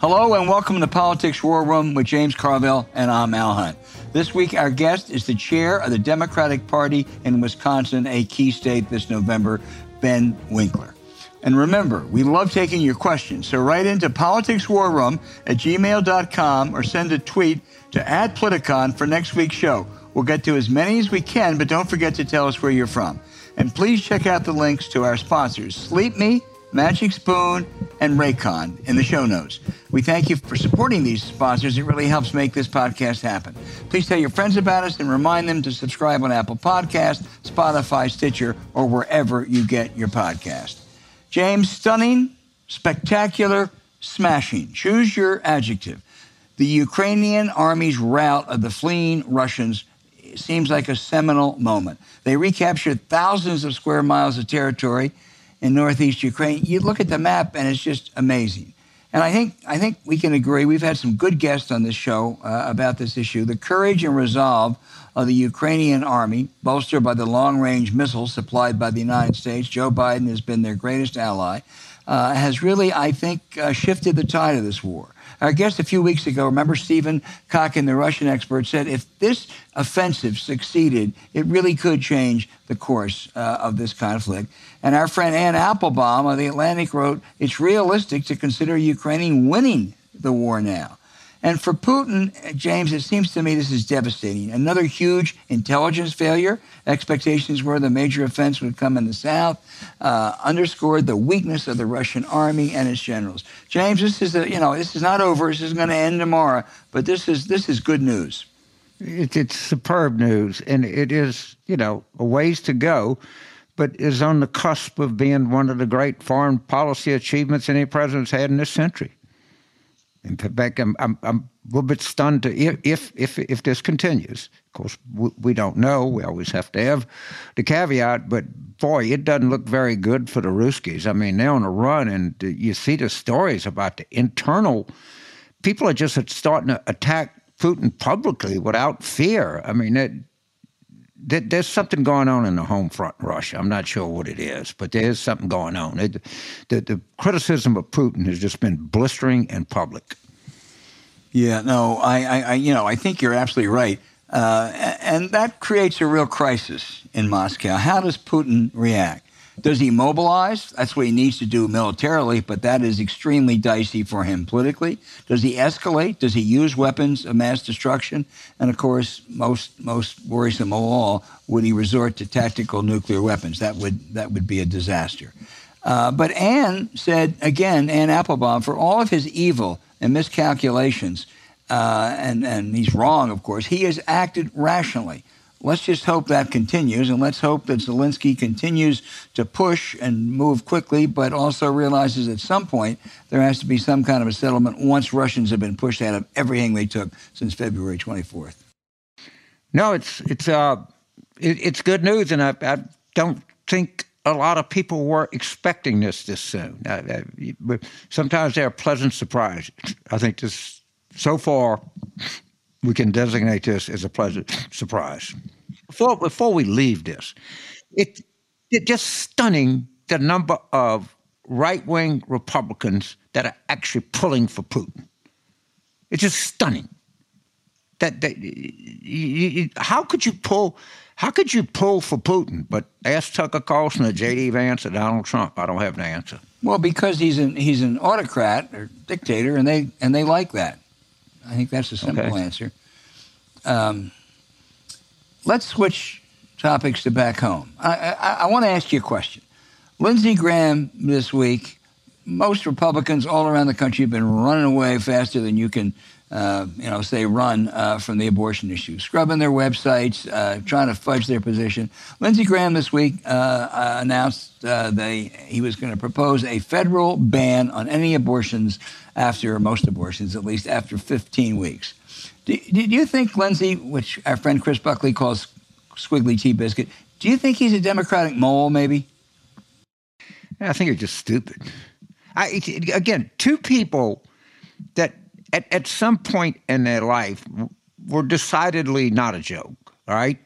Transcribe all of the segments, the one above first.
Hello and welcome to Politics War Room with James Carville and I'm Al Hunt. This week, our guest is the chair of the Democratic Party in Wisconsin, a key state this November, Ben Wikler. And remember, we love taking your questions, so write into politicswarroom at gmail.com or send a tweet to add Politicon for next week's show. We'll get to as many as we can, but don't forget to tell us where you're from. And please check out the links to our sponsors, Sleep Me, Magic Spoon, and Raycon in the show notes. We thank you for supporting these sponsors. It really helps make this podcast happen. Please tell your friends about us and remind them to subscribe on Apple Podcast, Spotify, Stitcher, or wherever you get your podcast. James, stunning, spectacular, smashing. Choose your adjective. The Ukrainian army's rout of the fleeing Russians seems like a seminal moment. They recaptured thousands of square miles of territory in northeast Ukraine. You look at the map and it's just amazing. And I think I think we can agree. We've had some good guests on this show uh, about this issue. The courage and resolve of the Ukrainian army, bolstered by the long-range missiles supplied by the United States, Joe Biden has been their greatest ally, uh, has really, I think, uh, shifted the tide of this war. Our guest a few weeks ago, remember Stephen Kotkin, the Russian expert, said if this offensive succeeded, it really could change the course uh, of this conflict. And our friend Anne Applebaum of The Atlantic wrote, it's realistic to consider Ukraine winning the war now. And for Putin, James, it seems to me this is devastating. Another huge intelligence failure. Expectations were the major offense would come in the south, uh, underscored the weakness of the Russian army and its generals. James, this is a, you know this is not over. This is going to end tomorrow, but this is this is good news. It, it's superb news, and it is you know a ways to go, but is on the cusp of being one of the great foreign policy achievements any president's had in this century. In fact, I'm, I'm, I'm a little bit stunned to, if, if, if this continues. Of course, we don't know. We always have to have the caveat, but boy, it doesn't look very good for the Ruskies. I mean, they're on a run, and you see the stories about the internal. People are just starting to attack Putin publicly without fear. I mean, it, there's something going on in the home front Russia. I'm not sure what it is, but there's something going on. It, the, the criticism of Putin has just been blistering and public. Yeah, no, I, I, I you know, I think you're absolutely right, uh, and that creates a real crisis in Moscow. How does Putin react? Does he mobilize? That's what he needs to do militarily, but that is extremely dicey for him politically. Does he escalate? Does he use weapons of mass destruction? And of course, most most worrisome of all, would he resort to tactical nuclear weapons? That would that would be a disaster. Uh, but Anne said again, Anne Applebaum, for all of his evil and miscalculations, uh, and and he's wrong, of course, he has acted rationally let's just hope that continues, and let's hope that Zelensky continues to push and move quickly, but also realizes at some point there has to be some kind of a settlement once Russians have been pushed out of everything they took since February 24th. No, it's it's uh, it, it's good news, and I, I, don't think a lot of people were expecting this this soon. Uh, uh, sometimes they're a pleasant surprise. I think this so far we can designate this as a pleasant surprise. Before, before we leave this, it, it's just stunning the number of right wing Republicans that are actually pulling for Putin. It's just stunning. That, that you, you, how could you pull? How could you pull for Putin? But ask Tucker Carlson or J.D. Vance or Donald Trump. I don't have an answer. Well, because he's an he's an autocrat or dictator, and they and they like that. I think that's a simple okay. answer. Um, let's switch topics to back home. I, I, I want to ask you a question. Lindsey Graham this week, most Republicans all around the country have been running away faster than you can uh, you know, say run uh, from the abortion issue, scrubbing their websites, uh, trying to fudge their position. Lindsey Graham this week uh, uh, announced they he was going to propose a federal ban on any abortions after most abortions, at least after 15 weeks. Do, do you think Lindsey, which our friend Chris Buckley calls squiggly tea biscuit, do you think he's a Democratic mole? Maybe. I think he's just stupid. I, again, two people that at, at some point in their life were decidedly not a joke, right?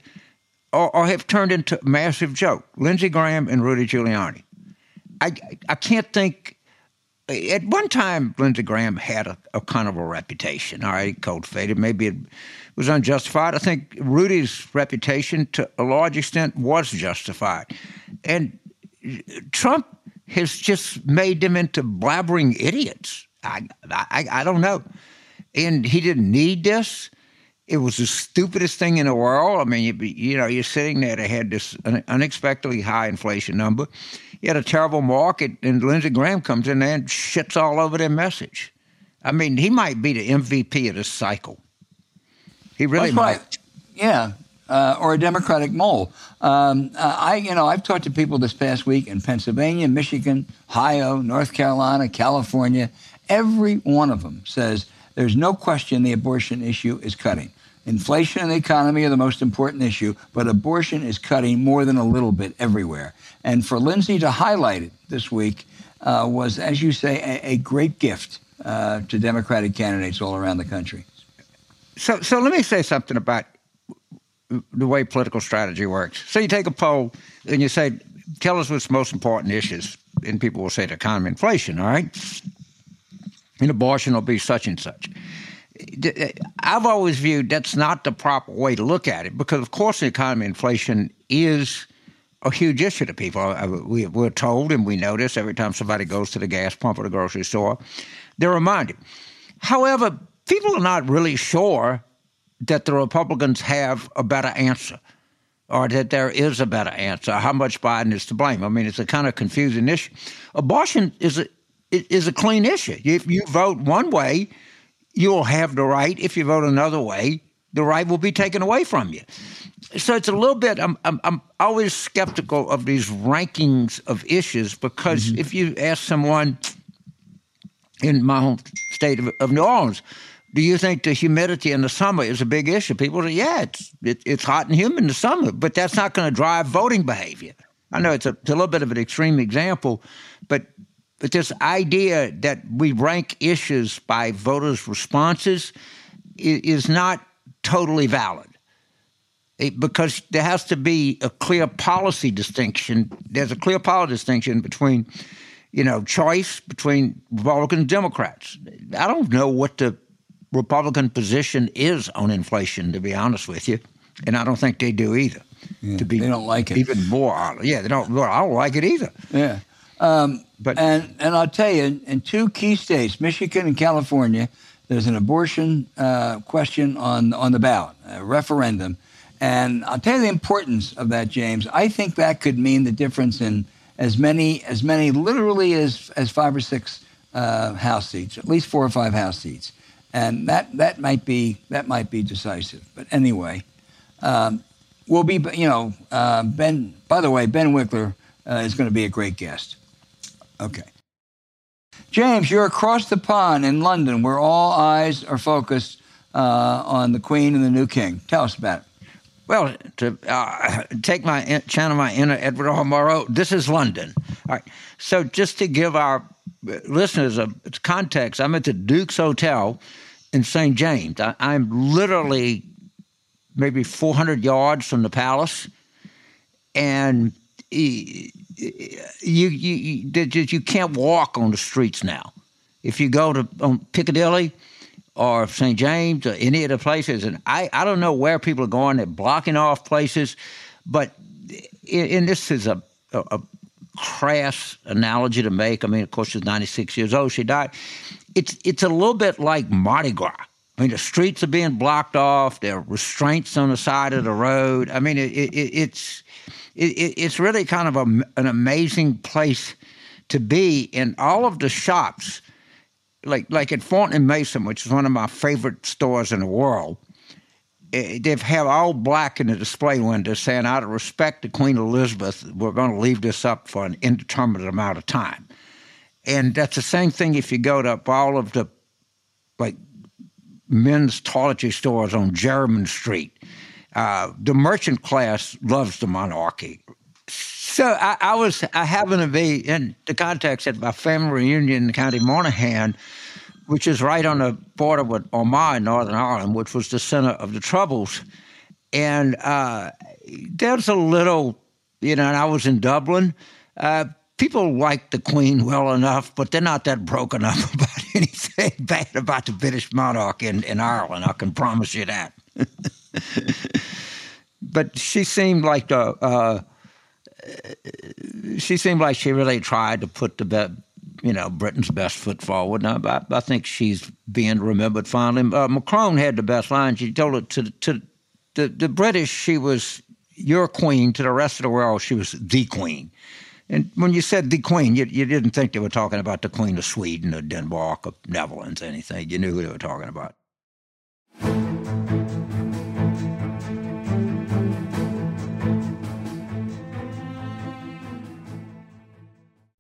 Or, or have turned into a massive joke. Lindsey Graham and Rudy Giuliani. I, I can't think. At one time, Lindsey Graham had a, a kind of a reputation, all right, cultivated. Maybe it was unjustified. I think Rudy's reputation, to a large extent, was justified. And Trump has just made them into blabbering idiots. I, I, I don't know. And he didn't need this. It was the stupidest thing in the world. I mean, you, you know, you're sitting there to had this unexpectedly high inflation number. You had a terrible market, and Lindsey Graham comes in there and shits all over their message. I mean, he might be the MVP of this cycle. He really That's might. Right. Yeah, uh, or a Democratic mole. Um, uh, I, you know, I've talked to people this past week in Pennsylvania, Michigan, Ohio, North Carolina, California. Every one of them says there's no question the abortion issue is cutting. Inflation and the economy are the most important issue, but abortion is cutting more than a little bit everywhere. And for Lindsey to highlight it this week uh, was, as you say, a, a great gift uh, to Democratic candidates all around the country. So, so let me say something about the way political strategy works. So you take a poll and you say, "Tell us what's the most important issues," and people will say the economy, inflation. All right and abortion will be such and such. I've always viewed that's not the proper way to look at it because, of course, the economy inflation is a huge issue to people. Uh, we're told and we notice every time somebody goes to the gas pump or the grocery store, they're reminded. However, people are not really sure that the Republicans have a better answer or that there is a better answer, how much Biden is to blame. I mean, it's a kind of confusing issue. Uh, abortion is a, is a clean issue. If you vote one way, you'll have the right. If you vote another way, the right will be taken away from you. So it's a little bit. I'm I'm, I'm always skeptical of these rankings of issues because mm-hmm. if you ask someone in my home state of, of, New Orleans, do you think the humidity in the summer is a big issue? People say, yeah, it's it, it's hot and humid in the summer, but that's not going to drive voting behavior. I know it's a, it's a little bit of an extreme example, but but this idea that we rank issues by voters' responses is not totally valid. It, because there has to be a clear policy distinction. There's a clear policy distinction between, you know, choice between Republicans and Democrats. I don't know what the Republican position is on inflation, to be honest with you, and I don't think they do either. Yeah, to be they don't like it. Even more, yeah, they don't. Well, I don't like it either. Yeah. Um, but and and I'll tell you, in two key states, Michigan and California, there's an abortion uh, question on on the ballot, a referendum, and I'll tell you the importance of that, James. I think that could mean the difference in as many as many literally as as five or six uh, House seats, at least four or five House seats, and that that might be that might be decisive. But anyway. Um, we'll be, you know, uh, Ben. By the way, Ben Wikler uh, is going to be a great guest. Okay. James, you're across the pond in London where all eyes are focused uh, on the Queen and the new King. Tell us about it. Well, to uh, take my channel my inner Edward R. Murrow, this is London. All right. So just to give our listeners a context, I'm at the Duke's Hotel in St. James. I, I'm literally maybe 400 yards from the palace, and you you you can't walk on the streets now. If you go to on Piccadilly or St. James or any of the places, and I, I don't know where people are going. They're blocking off places, but and this is a, a, a crass analogy to make. I mean, of course, she's 96 years old. She died. It's it's a little bit like Mardi Gras. I mean, the streets are being blocked off. There are restraints on the side of the road. I mean, it, it, it's it, it's really kind of a, an amazing place to be. In all of the shops, like like at and Mason, which is one of my favorite stores in the world, eh, they have had all black in the display window saying, out of respect to Queen Elizabeth, we're going to leave this up for an indeterminate amount of time. And that's the same thing if you go to all of the like men's toiletry stores on Jermyn Street. Uh, the merchant class loves the monarchy. So I, I was I happened to be in the context at my family reunion in County Monaghan, which is right on the border with Armagh in Northern Ireland, which was the center of the Troubles. And uh, there's a little, you know, and I was in Dublin. Uh, people like the Queen well enough, but they're not that broken up about anything bad about the British monarch in, in Ireland. I can promise you that. but she seemed like the. Uh, she seemed like she really tried to put the you know, Britain's best foot forward. Now, I, I think she's being remembered finally. Uh, Macron had the best line. She told it to to the, the British. She was your queen. To the rest of the world, she was the queen. And when you said the Queen, you, you didn't think they were talking about the Queen of Sweden or Denmark or Netherlands, or anything. You knew who they were talking about.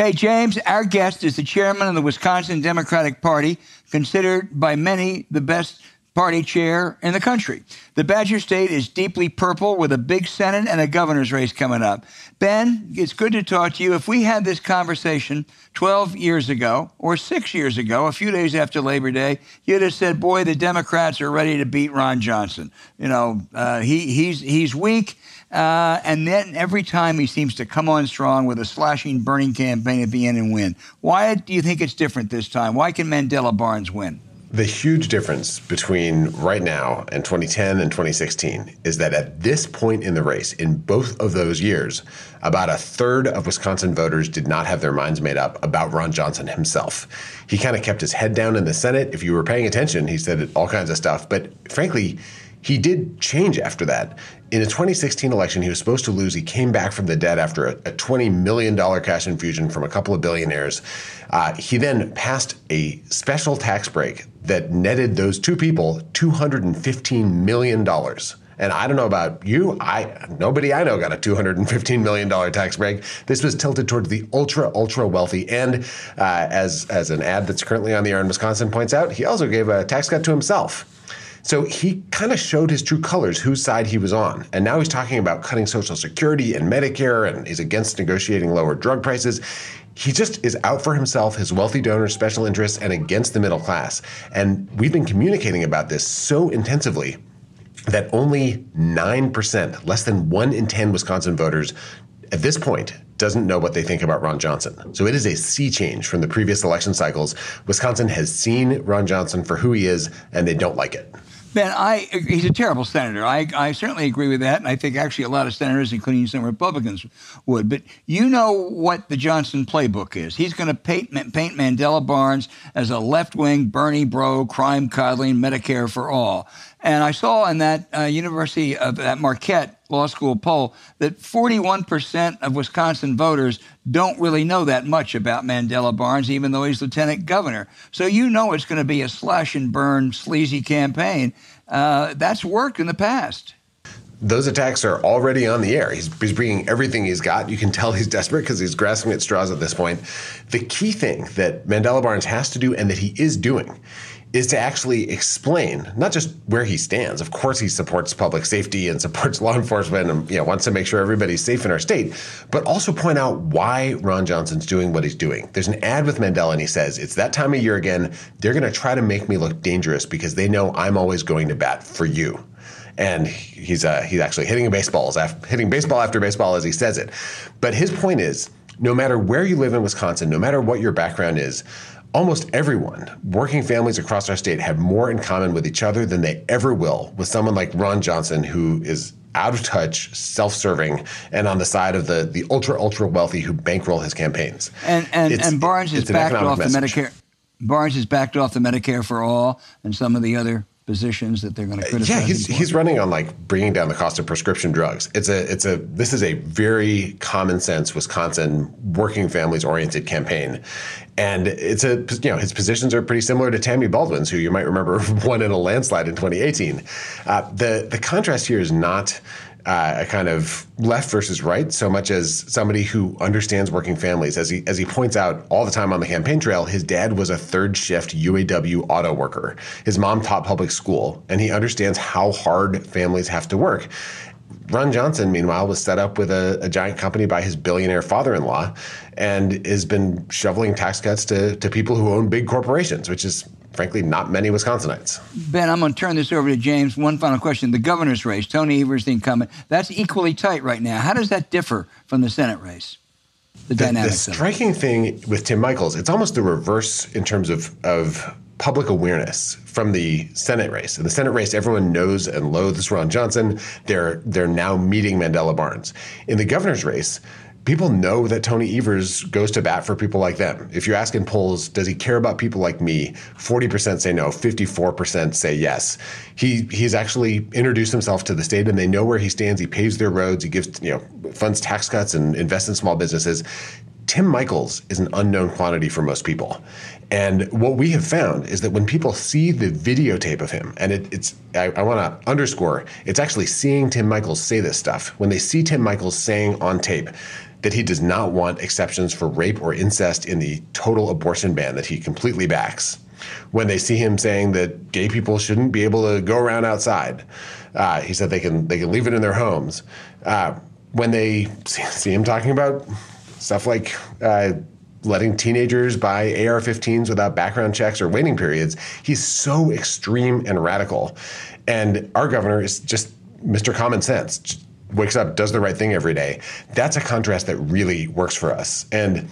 Hey, James, our guest is the chairman of the Wisconsin Democratic Party, considered by many the best party chair in the country. The Badger State is deeply purple with a big Senate and a governor's race coming up. Ben, it's good to talk to you. If we had this conversation 12 years ago or six years ago, a few days after Labor Day, you'd have said, boy, the Democrats are ready to beat Ron Johnson. You know, uh, he, he's, he's weak. Uh, and then every time he seems to come on strong with a slashing, burning campaign at the end and win. Why do you think it's different this time? Why can Mandela Barnes win? The huge difference between right now and 2010 and 2016 is that at this point in the race, in both of those years, about a third of Wisconsin voters did not have their minds made up about Ron Johnson himself. He kind of kept his head down in the Senate. If you were paying attention, he said all kinds of stuff. But frankly, he did change after that. In the 2016 election, he was supposed to lose. He came back from the dead after a, a $20 million cash infusion from a couple of billionaires. Uh, he then passed a special tax break that netted those two people $215 million. And I don't know about you. I nobody I know got a 215 million dollar tax break. This was tilted towards the ultra ultra wealthy. And uh, as as an ad that's currently on the air in Wisconsin points out, he also gave a tax cut to himself. So he kind of showed his true colors, whose side he was on. And now he's talking about cutting Social Security and Medicare, and he's against negotiating lower drug prices. He just is out for himself, his wealthy donors, special interests, and against the middle class. And we've been communicating about this so intensively that only 9%, less than one in 10 Wisconsin voters at this point doesn't know what they think about Ron Johnson. So it is a sea change from the previous election cycles. Wisconsin has seen Ron Johnson for who he is, and they don't like it. Ben, I he's a terrible senator. I, I certainly agree with that, and I think actually a lot of senators, including some Republicans, would. But you know what the Johnson playbook is. He's going to paint, paint Mandela Barnes as a left-wing Bernie bro, crime coddling Medicare for all. And I saw in that uh, University of that Marquette Law School poll that 41% of Wisconsin voters don't really know that much about Mandela Barnes, even though he's lieutenant governor. So you know it's going to be a slash and burn, sleazy campaign. Uh, that's worked in the past those attacks are already on the air. He's, he's bringing everything he's got. You can tell he's desperate because he's grasping at straws at this point. The key thing that Mandela Barnes has to do and that he is doing is to actually explain not just where he stands. Of course, he supports public safety and supports law enforcement and you know, wants to make sure everybody's safe in our state, but also point out why Ron Johnson's doing what he's doing. There's an ad with Mandela, and he says, It's that time of year again. They're going to try to make me look dangerous because they know I'm always going to bat for you. and he's uh, he's actually hitting baseballs, hitting baseball after baseball as he says it. But his point is, no matter where you live in Wisconsin, no matter what your background is, almost everyone, working families across our state, have more in common with each other than they ever will with someone like Ron Johnson, who is out of touch, self-serving, and on the side of the the ultra ultra wealthy who bankroll his campaigns. And and, and Barnes has backed off message. the Medicare. Barnes has backed off the Medicare for all and some of the other positions that they're going to criticize. Yeah, he's he's running on like bringing down the cost of prescription drugs. It's a it's a this is a very common sense Wisconsin working families oriented campaign, and it's a you know his positions are pretty similar to Tammy Baldwin's, who you might remember won in a landslide in 2018. Uh, the the contrast here is not uh, a kind of left versus right so much as somebody who understands working families. As he as he points out all the time on the campaign trail, his dad was a third shift UAW auto worker. His mom taught public school, and he understands how hard families have to work. Ron Johnson, meanwhile, was set up with a, a, giant company by his billionaire father in law and has been shoveling tax cuts to, to people who own big corporations, which is frankly not many Wisconsinites. Ben, I'm going to turn this over to James. One final question. The governor's race, Tony Evers, the incumbent, that's equally tight right now. How does that differ from the Senate race? The, the dynamics. The striking thing with Tim Michels, it's almost the reverse in terms of, of public awareness from the Senate race. In the Senate race, everyone knows and loathes Ron Johnson. They're they're now meeting Mandela Barnes. In the governor's race, people know that Tony Evers goes to bat for people like them. If you ask in polls, does he care about people like me? 40% say no, 54% say yes. He he's actually introduced himself to the state and they know where he stands. He paves their roads, he gives, you know, funds tax cuts and invests in small businesses. Tim Michels is an unknown quantity for most people. And what we have found is that when people see the videotape of him, and it, it's, I, I want to underscore, it's actually seeing Tim Michels say this stuff. When they see Tim Michels saying on tape, that he does not want exceptions for rape or incest in the total abortion ban that he completely backs. When they see him saying that gay people shouldn't be able to go around outside, uh, he said they can they can leave it in their homes. Uh, when they see him talking about stuff like uh, letting teenagers buy AR-15s without background checks or waiting periods, he's so extreme and radical. And our governor is just Mr. Common Sense wakes up, does the right thing every day. That's a contrast that really works for us. And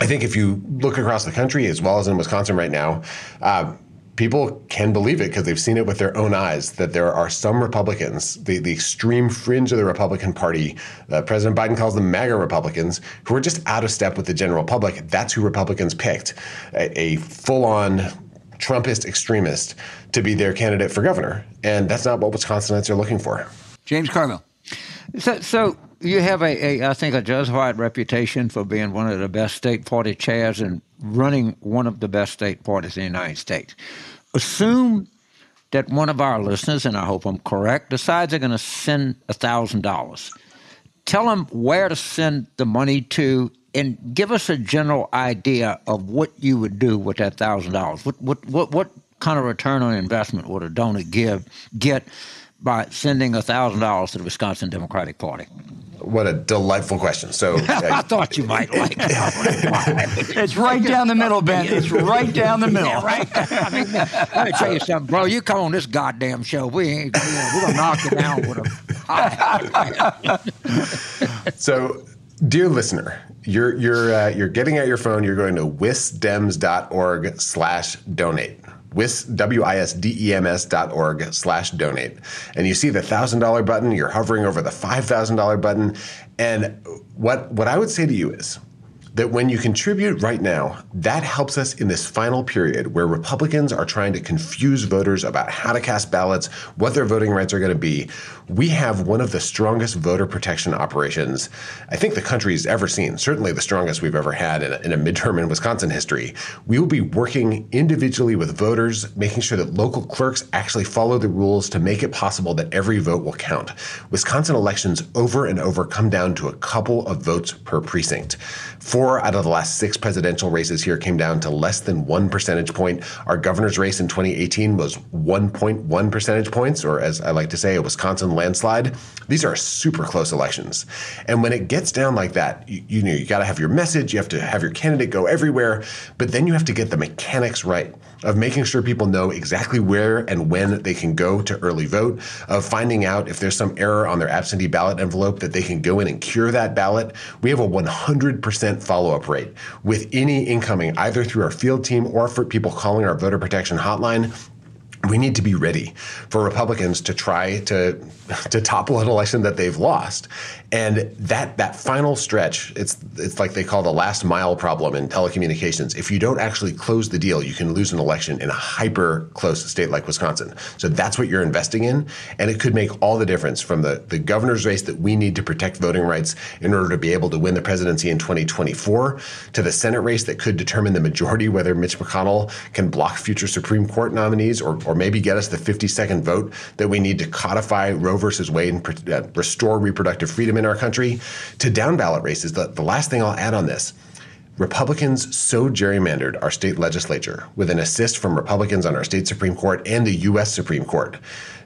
I think if you look across the country as well as in Wisconsin right now, uh, people can believe it because they've seen it with their own eyes that there are some Republicans, the, the extreme fringe of the Republican Party, uh, President Biden calls them MAGA Republicans, who are just out of step with the general public. That's who Republicans picked a, a full on Trumpist extremist to be their candidate for governor. And that's not what Wisconsinites are looking for. James Carville. So, so you have a, a, I think, a just justified reputation for being one of the best state party chairs and running one of the best state parties in the United States. Assume that one of our listeners, and I hope I'm correct, decides they're going to send thousand dollars. Tell them where to send the money to, and give us a general idea of what you would do with that thousand dollars. What what what what kind of return on investment would a donor give get? By sending $1,000 to the Wisconsin Democratic Party? What a delightful question. So I thought you might like it. it's right down the middle, Ben. It's right down the middle. Yeah, right. I mean, let me tell you something, bro. You come on this goddamn show, we ain't. You know, we're gonna knock you down with a. so, dear listener, you're you're uh, you're getting out your phone. You're going to wisdems.org/slash donate wis, W-I-S-D-E-M-S dot org slash donate. And you see the $1,000 button, you're hovering over the $5,000 button. And what, what I would say to you is that when you contribute right now, that helps us in this final period where Republicans are trying to confuse voters about how to cast ballots, what their voting rights are going to be. We have one of the strongest voter protection operations I think the country's ever seen, certainly the strongest we've ever had in a, in a midterm in Wisconsin history. We will be working individually with voters, making sure that local clerks actually follow the rules to make it possible that every vote will count. Wisconsin elections over and over come down to a couple of votes per precinct. For Four out of the last six presidential races here came down to less than one percentage point. Our governor's race in 2018 was 1.1 percentage points, or as I like to say, a Wisconsin landslide. These are super close elections. And when it gets down like that, you, you know, you got to have your message, you have to have your candidate go everywhere, but then you have to get the mechanics right of making sure people know exactly where and when they can go to early vote, of finding out if there's some error on their absentee ballot envelope that they can go in and cure that ballot. We have a 100% follow up rate with any incoming, either through our field team or for people calling our voter protection hotline we need to be ready for Republicans to try to to topple an election that they've lost. And that that final stretch, it's it's like they call the last mile problem in telecommunications. If you don't actually close the deal, you can lose an election in a hyper close state like Wisconsin. So that's what you're investing in, and it could make all the difference from the the governor's race that we need to protect voting rights in order to be able to win the presidency in 2024 to the Senate race that could determine the majority whether Mitch McConnell can block future Supreme Court nominees or or maybe get us the 52nd vote that we need to codify Roe versus Wade and uh, restore reproductive freedom in our country to down ballot races. The, the last thing I'll add on this Republicans so gerrymandered our state legislature with an assist from Republicans on our state Supreme Court and the U.S. Supreme Court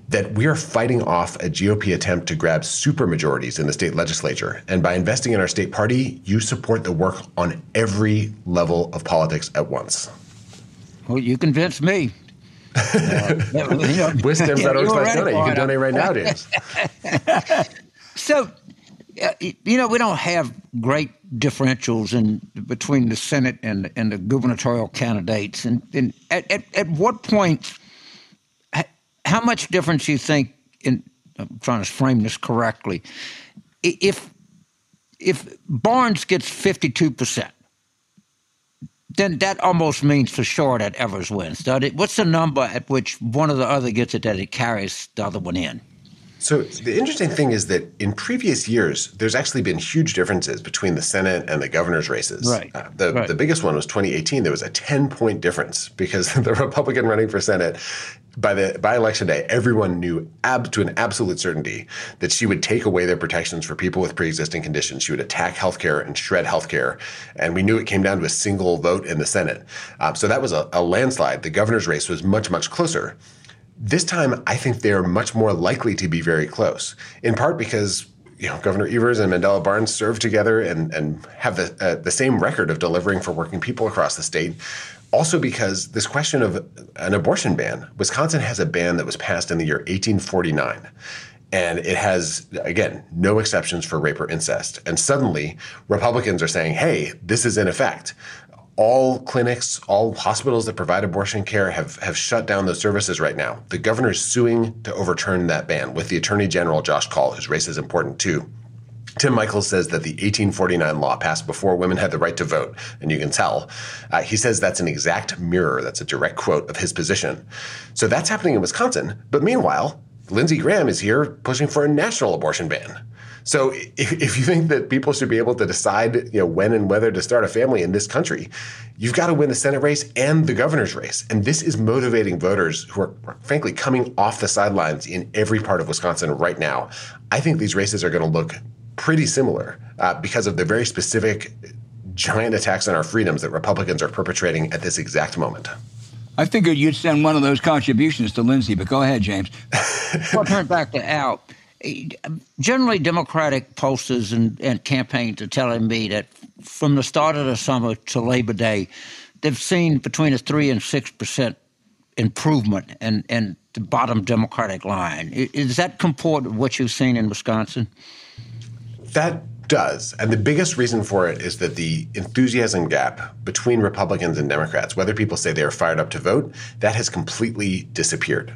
that we are fighting off a GOP attempt to grab supermajorities in the state legislature. And by investing in our state party, you support the work on every level of politics at once. Well, you convinced me. Uh, you know, Wisdom that always donate. You can donate right now, James. So, you know, we don't have great differentials in between the Senate and and the gubernatorial candidates. And, and at, at, at what point, how much difference do you think? In I'm trying to frame this correctly. If if Barnes gets fifty two percent, then that almost means for sure that Evers wins. What's the number at which one or the other gets it that it carries the other one in? So the interesting thing is that in previous years, there's actually been huge differences between the Senate and the governor's races. Right. Uh, the, right. the biggest one was 2018. There was a 10 point difference because the Republican running for Senate by the by election day, everyone knew ab, to an absolute certainty that she would take away their protections for people with pre-existing conditions. She would attack healthcare and shred healthcare, and we knew it came down to a single vote in the Senate. Um, so that was a, a landslide. The governor's race was much much closer. This time, I think they're much more likely to be very close, in part because you know, Governor Evers and Mandela Barnes serve together and, and have the, uh, the same record of delivering for working people across the state. Also, because this question of an abortion ban, Wisconsin has a ban that was passed in the year 1849. And it has, again, no exceptions for rape or incest. And suddenly, Republicans are saying, hey, this is in effect all clinics, all hospitals that provide abortion care have, have shut down those services right now. The governor is suing to overturn that ban with the Attorney General, Josh Kaul, whose race is important too. Tim Michels says that the 1849 law passed before women had the right to vote, and you can tell. Uh, he says that's an exact mirror, that's a direct quote of his position. So that's happening in Wisconsin. But meanwhile, Lindsey Graham is here pushing for a national abortion ban. So if, if you think that people should be able to decide, you know, when and whether to start a family in this country, you've got to win the Senate race and the governor's race. And this is motivating voters who are frankly coming off the sidelines in every part of Wisconsin right now. I think these races are going to look pretty similar uh, because of the very specific giant attacks on our freedoms that Republicans are perpetrating at this exact moment. I figured you'd send one of those contributions to Lindsey, but go ahead, James. I'll turn back to Al generally Democratic posters and, and campaigns are telling me that from the start of the summer to Labor Day, they've seen between a three and six percent improvement in, in the bottom Democratic line. Is that comport with what you've seen in Wisconsin? That does. And the biggest reason for it is that the enthusiasm gap between Republicans and Democrats, whether people say they are fired up to vote, that has completely disappeared.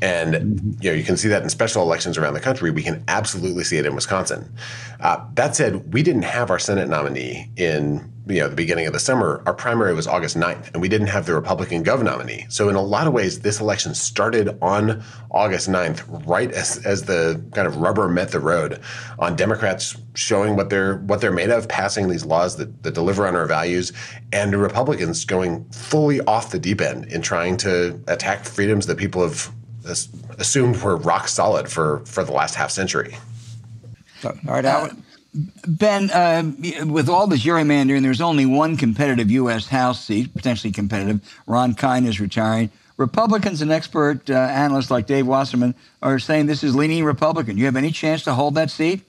And mm-hmm. you know you can see that in special elections around the country. We can absolutely see it in Wisconsin. Uh, that said, we didn't have our Senate nominee in you know the beginning of the summer. Our primary was August 9th, and we didn't have the Republican gov nominee. So in a lot of ways, this election started on August 9th, right as, as the kind of rubber met the road on Democrats showing what they're what they're made of, passing these laws that, that deliver on our values, and Republicans going fully off the deep end in trying to attack freedoms that people have assumed were rock solid for for the last half century. All right, Alan. Ben, uh, with all this gerrymandering, there's only one competitive U.S. House seat, potentially competitive. Ron Kind is retiring. Republicans and expert uh, analysts like Dave Wasserman are saying this is leaning Republican. You have any chance to hold that seat?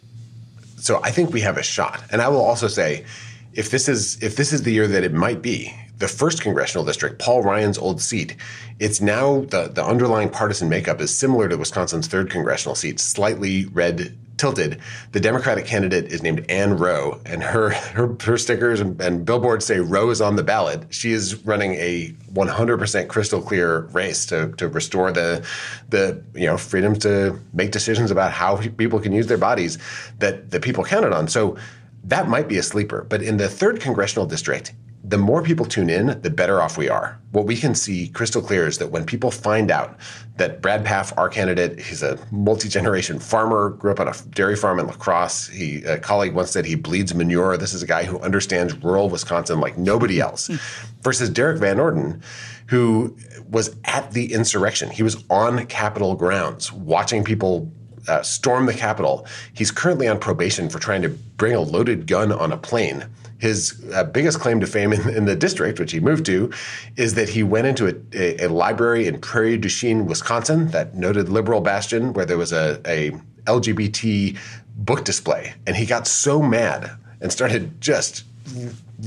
So I think we have a shot. And I will also say, if this is if this is the year that it might be, the first congressional district, Paul Ryan's old seat, it's now the, the underlying partisan makeup is similar to Wisconsin's third congressional seat, slightly red tilted. The Democratic candidate is named Ann Roe, and her her, her stickers and, and, billboards say Roe is on the ballot. She is running a 100% crystal clear race to, to restore the the you know freedom to make decisions about how people can use their bodies that that people counted on. So that might be a sleeper. But in the third congressional district, the more people tune in, the better off we are. What we can see crystal clear is that when people find out that Brad Pfaff, our candidate, he's a multi-generation farmer, grew up on a dairy farm in La Crosse. He, a colleague once said he bleeds manure. This is a guy who understands rural Wisconsin like nobody else. Hmm. Versus Derrick Van Orden, who was at the insurrection. He was on Capitol grounds watching people uh, storm the Capitol. He's currently on probation for trying to bring a loaded gun on a plane. His uh, biggest claim to fame in, in, the district, which he moved to, is that he went into a, a, a, library in Prairie du Chien, Wisconsin, that noted liberal bastion, where there was a, a LGBT book display. And he got so mad and started just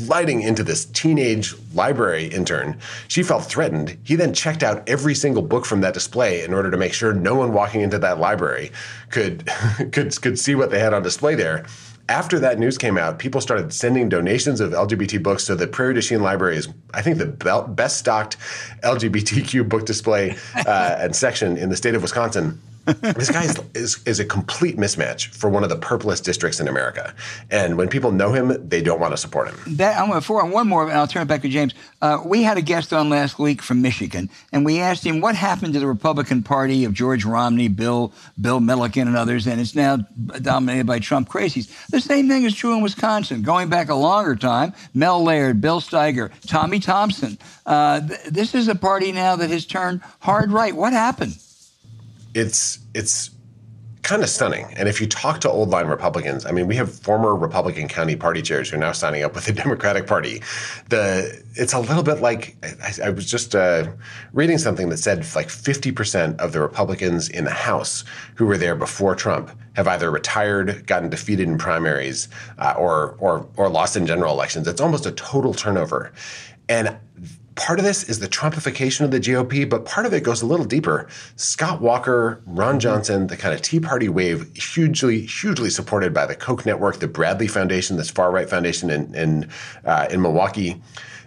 lighting into this teenage library intern. She felt threatened. He then checked out every single book from that display in order to make sure no one walking into that library could could could see what they had on display there. After that news came out, people started sending donations of LGBT books. So the Prairie du Chien Library is, I think, the best stocked LGBTQ book display uh, and section in the state of Wisconsin this guy is, is, is a complete mismatch for one of the purplest districts in America. And when people know him, they don't want to support him. That, I'm going for one more, and I'll turn it back to James. Uh, we had a guest on last week from Michigan, and we asked him what happened to the Republican Party of George Romney, Bill Bill Milliken, and others, and it's now dominated by Trump crazies. The same thing is true in Wisconsin. Going back a longer time, Mel Laird, Bill Steiger, Tommy Thompson. Uh, th- this is a party now that has turned hard right. What happened? It's it's kind of stunning. And if you talk to old line Republicans, I mean, we have former Republican county party chairs who are now signing up with the Democratic Party. The it's a little bit like I, I was just uh, reading something that said like 50% of the Republicans in the House who were there before Trump have either retired, gotten defeated in primaries, uh, or or or lost in general elections. It's almost a total turnover. And part of this is the Trumpification of the GOP, but part of it goes a little deeper. Scott Walker, Ron Johnson, the kind of Tea Party wave, hugely, hugely supported by the Koch Network, the Bradley Foundation, this far right foundation in in, uh, in Milwaukee.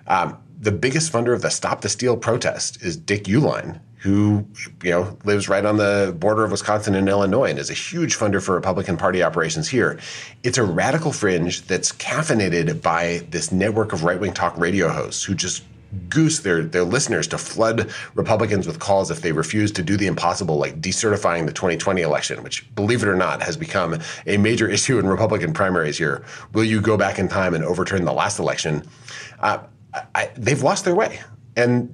Um, the biggest funder of the Stop the Steal protest is Dick Uihlein, who you know lives right on the border of Wisconsin and Illinois and is a huge funder for Republican Party operations here. It's a radical fringe that's caffeinated by this network of right wing talk radio hosts who just goose their their listeners to flood Republicans with calls if they refuse to do the impossible, like decertifying the 2020 election, which, believe it or not, has become a major issue in Republican primaries here. Will you go back in time and overturn the last election? Uh, I, they've lost their way, and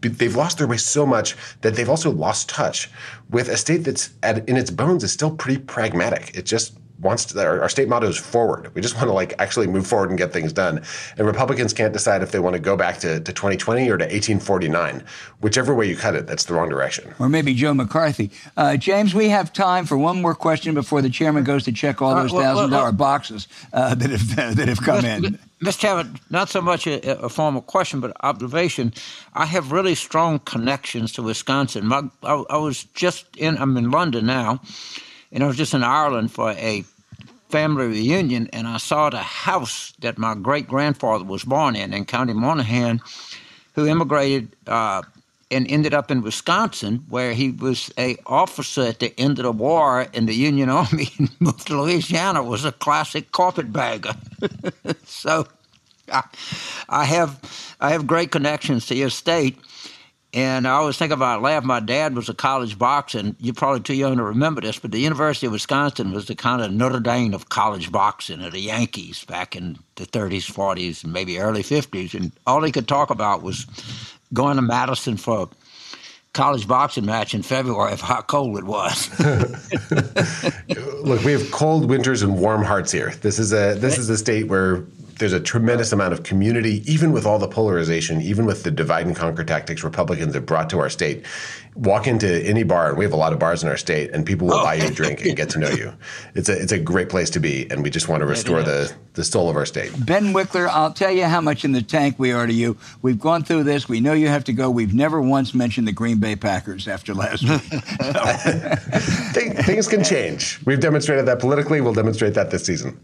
they've lost their way so much that they've also lost touch with a state that's at, in its bones is still pretty pragmatic. It just wants to, our, our, state motto is forward. We just want to like actually move forward and get things done. And Republicans can't decide if they want to go back to, to 2020 or to 1849. Whichever way you cut it, that's the wrong direction. Or maybe Joe McCarthy. Uh, James, we have time for one more question before the chairman goes to check all those thousand dollar boxes uh, that have uh, that have come in. Mr. Chairman, not so much a, a, formal question, but observation. I have really strong connections to Wisconsin. My, I, I was just in. I'm in London now, and I was just in Ireland for a family reunion, and I saw the house that my great grandfather was born in in County Monaghan, who immigrated uh, and ended up in Wisconsin, where he was a officer at the end of the war in the Union Army and moved to Louisiana. Was a classic carpetbagger. so, I, I have I have great connections to your state. And I always think about laugh. My dad was a college boxer, and you're probably too young to remember this, but the University of Wisconsin was the kind of Notre Dame of college boxing, or the Yankees back in the 30s, 40s, and maybe early 50s. And all he could talk about was going to Madison for a college boxing match in February of how cold it was. look, we have cold winters and warm hearts here. This is a this is a state where there's a tremendous amount of community, even with all the polarization, even with the divide and conquer tactics Republicans have brought to our state. Walk into any bar, and we have a lot of bars in our state, and people will oh. buy you a drink and get to know you. It's a it's a great place to be, and we just want to restore the the soul of our state. Ben Wikler, I'll tell you how much in the tank we are to you. We've gone through this. We know you have to go. We've never once mentioned the Green Bay Packers after last week. Things can change. We've demonstrated that politically. We'll demonstrate that this season.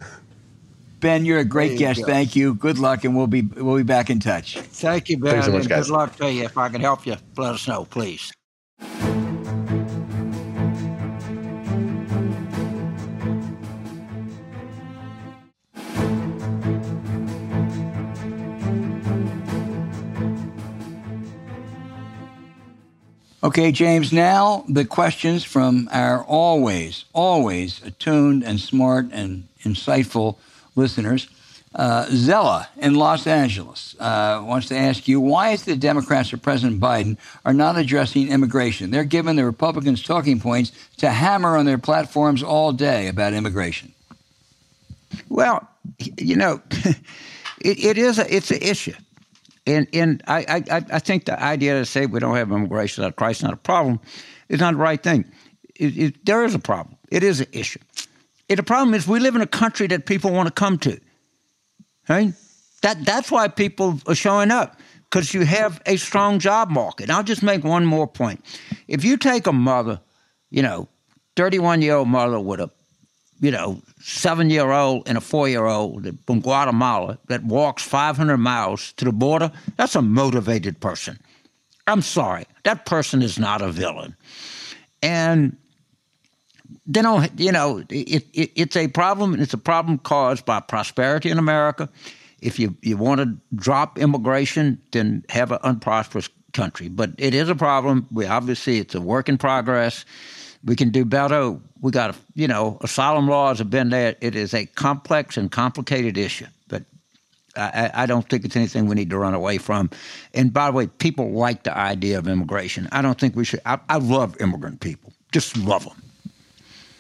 Ben, you're a great you guest. Go. Thank you. Good luck, and we'll be we'll be back in touch. Thank you, Ben. Thanks so much, guys. Good luck to you. If I can help you, let us know, please. Okay, James, now the questions from our always, always attuned and smart and insightful listeners. Uh, Zella in Los Angeles uh, wants to ask you why is the Democrats or President Biden are not addressing immigration? They're giving the Republicans talking points to hammer on their platforms all day about immigration. Well, you know, it, it is a, it's an issue, and and I, I I think the idea to say we don't have immigration, that Christ not a problem, is not the right thing. It, it, there is a problem. It is an issue. The problem is we live in a country that people want to come to. Right? That that's why people are showing up because you have a strong job market. I'll just make one more point. If you take a mother, you know, 31 year old mother with a, you know, seven year old and a four year old from Guatemala that walks 500 miles to the border, that's a motivated person. I'm sorry, that person is not a villain. And they don't, you know, it, it, it's a problem, it's a problem caused by prosperity in America. If you, you want to drop immigration, then have an unprosperous country. But it is a problem. We obviously, it's a work in progress. We can do better. We got, you know, asylum laws have been there. It is a complex and complicated issue. But I, I, don't think it's anything we need to run away from. And by the way, people like the idea of immigration. I don't think we should. I, I love immigrant people, just love them.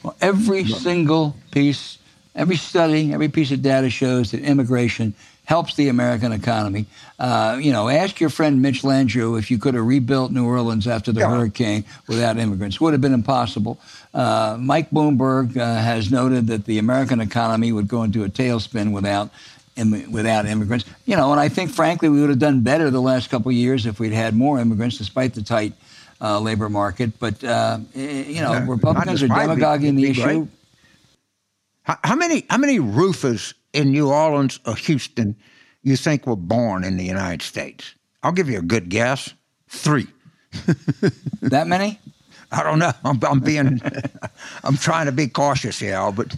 Well, every single piece, every study, every piece of data shows that immigration helps the American economy. Uh, you know, ask your friend Mitch Landrieu if you could have rebuilt New Orleans after the yeah. hurricane without immigrants. Would have been impossible. Uh, Mike Bloomberg uh, has noted that the American economy would go into a tailspin without without immigrants. You know, and I think, frankly, we would have done better the last couple of years if we'd had more immigrants, despite the tight uh, labor market. But uh, you know, Republicans are demagoguing the issue. How, how, many how many roofers in New Orleans or Houston you think were born in the United States? I'll give you a good guess. Three. that many? I don't know. I'm, I'm being, I'm trying to be cautious here, but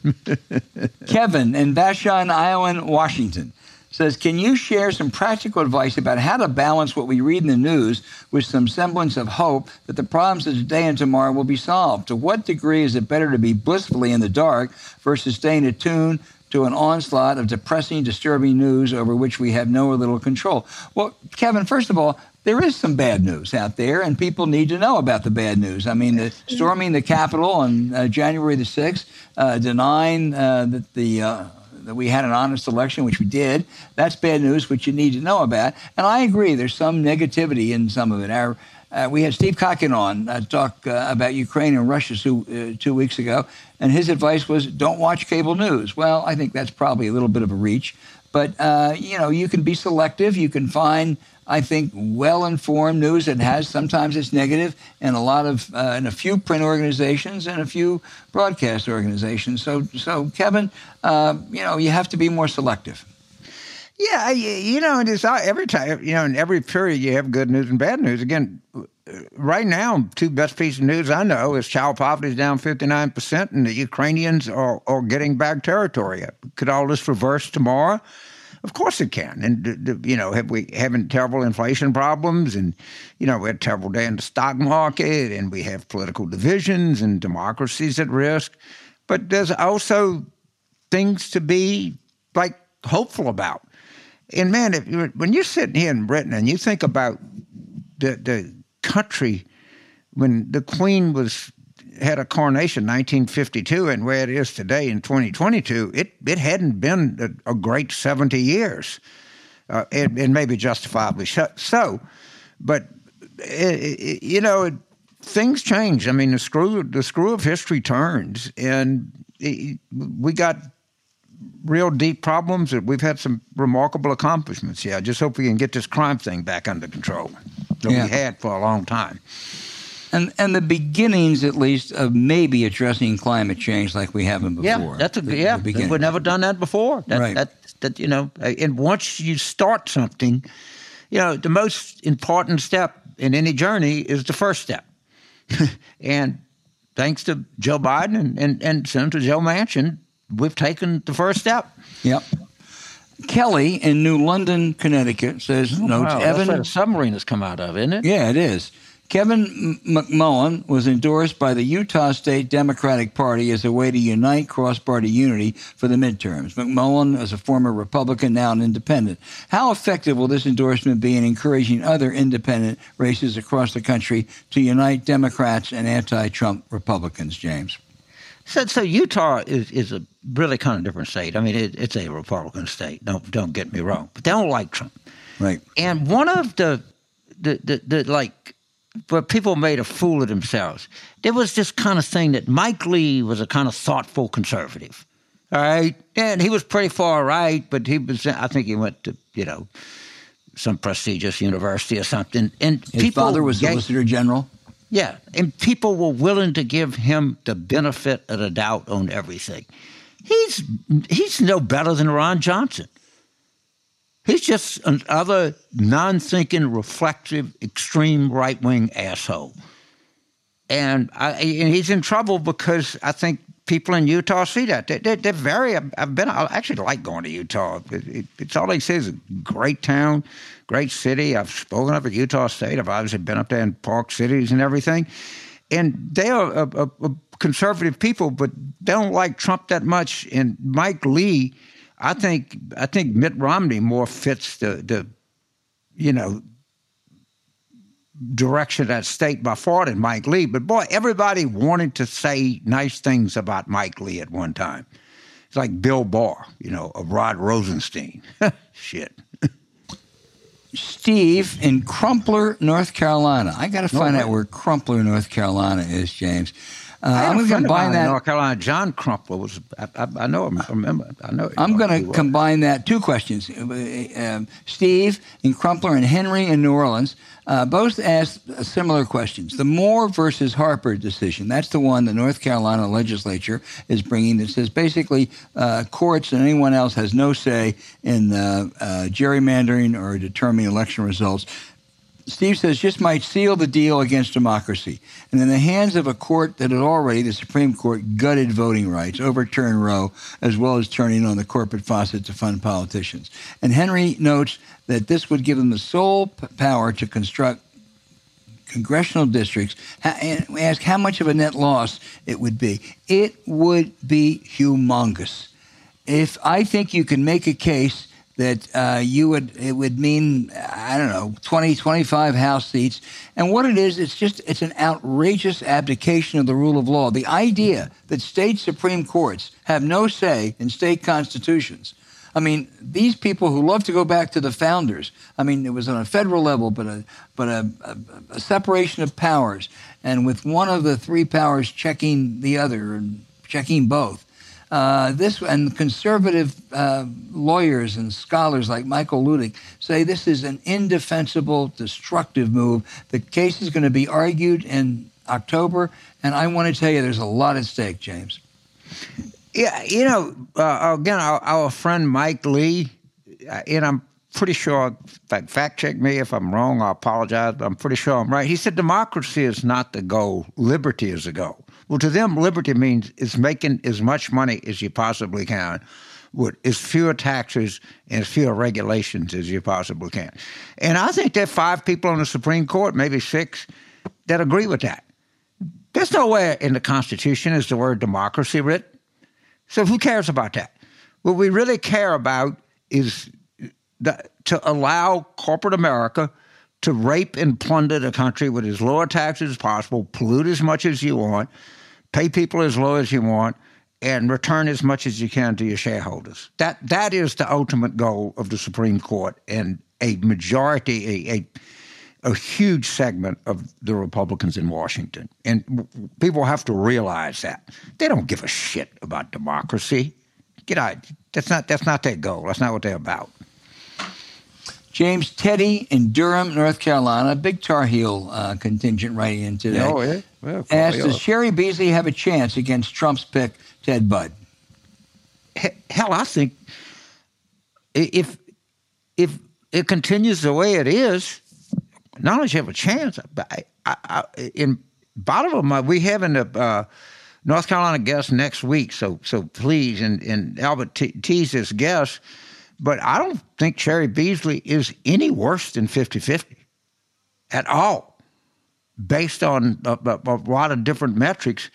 Kevin in Vashon Island, Washington says, Can you share some practical advice about how to balance what we read in the news with some semblance of hope that the problems of today and tomorrow will be solved? To what degree is it better to be blissfully in the dark versus staying attuned to an onslaught of depressing, disturbing news over which we have no or little control? Well, Kevin, first of all, there is some bad news out there, and people need to know about the bad news. I mean, the storming the Capitol on uh, January the 6th, uh, denying uh, that the uh, that we had an honest election, which we did. That's bad news, which you need to know about. And I agree, there's some negativity in some of it. Our, uh, we had Steve Kotkin on uh, talk uh, about Ukraine and Russia two, uh, two weeks ago, and his advice was don't watch cable news. Well, I think that's probably a little bit of a reach, but uh, you know you can be selective. You can find I think, well-informed news that has sometimes it's negative, and a lot of uh, in a few print organizations and a few broadcast organizations. So, so Kevin, uh, you know, you have to be more selective. Yeah, you know, it's every time, you know, in every period you have good news and bad news. Again, right now, two best pieces of news I know is child poverty is down 59%, and the Ukrainians are, are getting back territory. Could all this reverse tomorrow? Of course it can. And, you know, have we having terrible inflation problems and, you know, we had a terrible day in the stock market and we have political divisions and democracies at risk. But there's also things to be like hopeful about. And man, if, when you're sitting here in Britain and you think about the, the country when the Queen was had a coronation 1952 and where it is today in 2022, it, it hadn't been a, a great 70 years. Uh, and, and, maybe justifiably so. But, it, it, you know, it, things change. I mean, the screw, the screw of history turns. And we got real deep problems. We've had some remarkable accomplishments. Yeah, I just hope we can get this crime thing back under control that yeah. we had for a long time. And and the beginnings, at least, of maybe addressing climate change like we haven't before. Yeah, that's a the, yeah. The we've never done that before. That, right. That, that you know, uh, and once you start something, you know, the most important step in any journey is the first step. and thanks to Joe Biden and, and, and Senator Joe Manchin, we've taken the first step. Yep. Kelly in New London, Connecticut says, oh, notes wow, Evan. That's where the submarine has come out of, isn't it? Yeah, it is. Kevin McMullin was endorsed by the Utah State Democratic Party as a way to unite cross party unity for the midterms. McMullin is a former Republican, now an independent. How effective will this endorsement be in encouraging other independent races across the country to unite Democrats and anti Trump Republicans, James? So, so Utah is, is a really kind of different state. I mean, it, it's a Republican state. Don't don't get me wrong, but they don't like Trump. Right. And one of the the, the, the like where people made a fool of themselves. There was this kind of thing that Mike Lee was a kind of thoughtful conservative. All right. And he was pretty far right, but he was, I think he went to, you know, some prestigious university or something. And his people father was Solicitor General. Yeah. And people were willing to give him the benefit of the doubt on everything. He's he's no better than Ron Johnson. He's just another non thinking, reflective, extreme right wing asshole. And, I, and he's in trouble because I think people in Utah see that. They, are they, very, I've been, I actually like going to Utah. It, it, it's all they say is a great town, great city. I've spoken up at Utah State. I've obviously been up there in park cities and everything. And they are a, a, a conservative people, but they don't like Trump that much. And Mike Lee, I think I think Mitt Romney more fits the the you know direction of that state by far than Mike Lee. But boy, everybody wanted to say nice things about Mike Lee at one time. It's like Bill Barr, you know, of Rod Rosenstein. Shit. Steve in Crumpler, North Carolina. I got to find out where Crumpler, North Carolina is, James. Uh, I'm going to combine that. North Carolina, John Crumpler was. I, I, I know him. I remember. I know. I'm going to combine that. Two questions. Um, Steve and Crumpler and Henry in New Orleans uh, both asked similar questions. The Moore versus Harper decision. That's the one the North Carolina legislature is bringing. That says basically uh, courts and anyone else has no say in uh, gerrymandering or determining election results. Steve says just might seal the deal against democracy. And in the hands of a court that had already, the Supreme Court, gutted voting rights, overturned Roe, as well as turning on the corporate faucet to fund politicians. And Henry notes that this would give them the sole power to construct congressional districts and ask how much of a net loss it would be. It would be humongous. If I think you can make a case that uh, you would it would mean I don't know 20 25 house seats. And what it is it's just it's an outrageous abdication of the rule of law. The idea that state supreme courts have no say in state constitutions. I mean these people who love to go back to the founders I mean it was on a federal level but a but a, a, a separation of powers and with one of the three powers checking the other and checking both uh, this and conservative uh, lawyers and scholars like Michael Luttig say this is an indefensible, destructive move. The case is going to be argued in October, and I want to tell you, there's a lot at stake, James. Yeah, you know, uh, again, our, our, friend Mike Lee, uh, and I'm pretty sure, fact, fact check me if I'm wrong, I apologize, but I'm pretty sure I'm right. He said democracy is not the goal, liberty is the goal. Well, to them, liberty means is making as much money as you possibly can with as fewer taxes and as fewer regulations as you possibly can. And I think there are five people on the Supreme Court, maybe six, that agree with that. There's nowhere in the Constitution is the word democracy written. So who cares about that? What we really care about is the, to allow corporate America to rape and plunder the country with as low taxes as possible, pollute as much as you want, pay people as low as you want, and return as much as you can to your shareholders. That that is the ultimate goal of the Supreme Court and a majority, a, a a huge segment of the Republicans in Washington. And people have to realize that. They don't give a shit about democracy. Get out. That's not that's not their goal. That's not what they're about. James Teddy in Durham, North Carolina, big Tar Heel uh, contingent writing in today. Oh, yeah. Well, asked, does Cheri Beasley have a chance against Trump's pick, Ted Budd? Hell, I think if if it continues the way it is, not only does she have a chance, but I, I, I, in bottom of my, we having a uh, North Carolina guest next week, so so please, and, and Albert te- tease this guest, but I don't think Cheri Beasley is any worse than 50-50 at all, based on a, a, a lot of different metrics.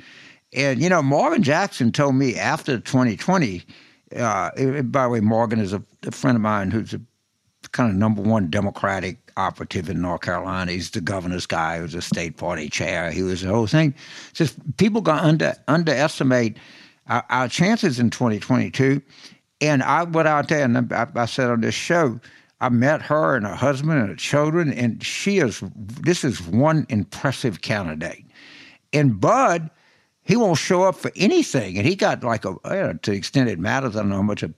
And you know, Morgan Jackson told me after 2020. Uh, by the way, Morgan is a, a friend of mine who's a kind of number one Democratic operative in North Carolina. He's the governor's guy. He was a state party chair. He was the whole thing. Just people got under underestimate our, our, chances in 2022. And I went out there and I, I said on this show, I met her and her husband and her children, and she is. This is one impressive candidate. And Budd, he won't show up for anything, and he got like a to the extent it matters. I don't know how much a